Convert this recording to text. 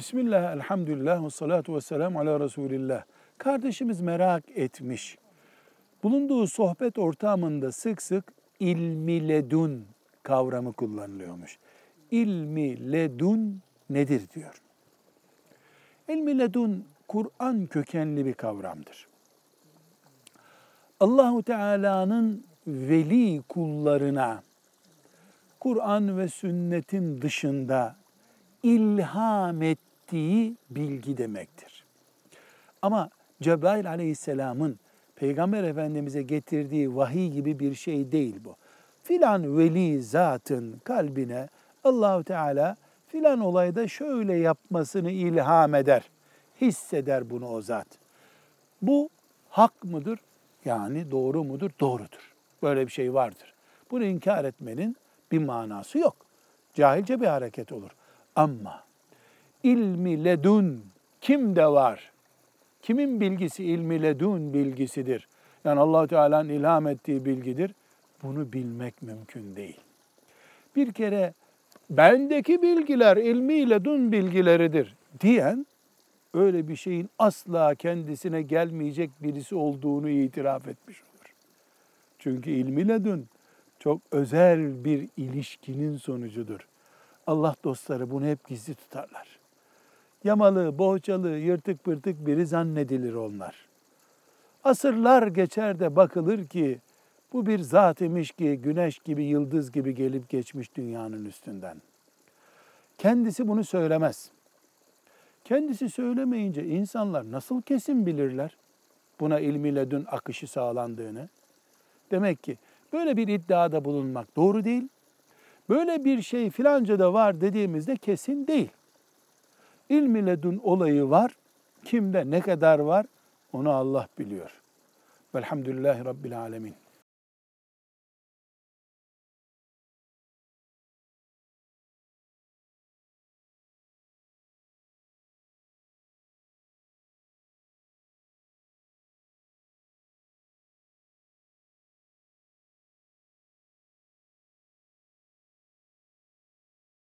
Bismillah, elhamdülillah ve salatu ve selamu ala Resulillah. Kardeşimiz merak etmiş. Bulunduğu sohbet ortamında sık sık ilmi ledun kavramı kullanılıyormuş. İlmi ledun nedir diyor. İlmi ledun Kur'an kökenli bir kavramdır. Allahu Teala'nın veli kullarına Kur'an ve sünnetin dışında ilham ettiği bilgi demektir. Ama Cebrail aleyhisselamın Peygamber Efendimiz'e getirdiği vahiy gibi bir şey değil bu. Filan veli zatın kalbine Allahu Teala filan olayda şöyle yapmasını ilham eder. Hisseder bunu o zat. Bu hak mıdır? Yani doğru mudur? Doğrudur. Böyle bir şey vardır. Bunu inkar etmenin bir manası yok. Cahilce bir hareket olur. Ama ilmi ledun kimde var? Kimin bilgisi ilmi ledun bilgisidir? Yani allah Teala'nın ilham ettiği bilgidir. Bunu bilmek mümkün değil. Bir kere bendeki bilgiler ilmi ledun bilgileridir diyen öyle bir şeyin asla kendisine gelmeyecek birisi olduğunu itiraf etmiş olur. Çünkü ilmi ledun çok özel bir ilişkinin sonucudur. Allah dostları bunu hep gizli tutarlar. Yamalı, bohçalı, yırtık pırtık biri zannedilir onlar. Asırlar geçer de bakılır ki bu bir zat imiş ki güneş gibi, yıldız gibi gelip geçmiş dünyanın üstünden. Kendisi bunu söylemez. Kendisi söylemeyince insanlar nasıl kesin bilirler buna ilmi ledün akışı sağlandığını? Demek ki böyle bir iddiada bulunmak doğru değil. Böyle bir şey filanca da var dediğimizde kesin değil. İlmi ledün olayı var. Kimde ne kadar var onu Allah biliyor. Velhamdülillahi Rabbil Alemin.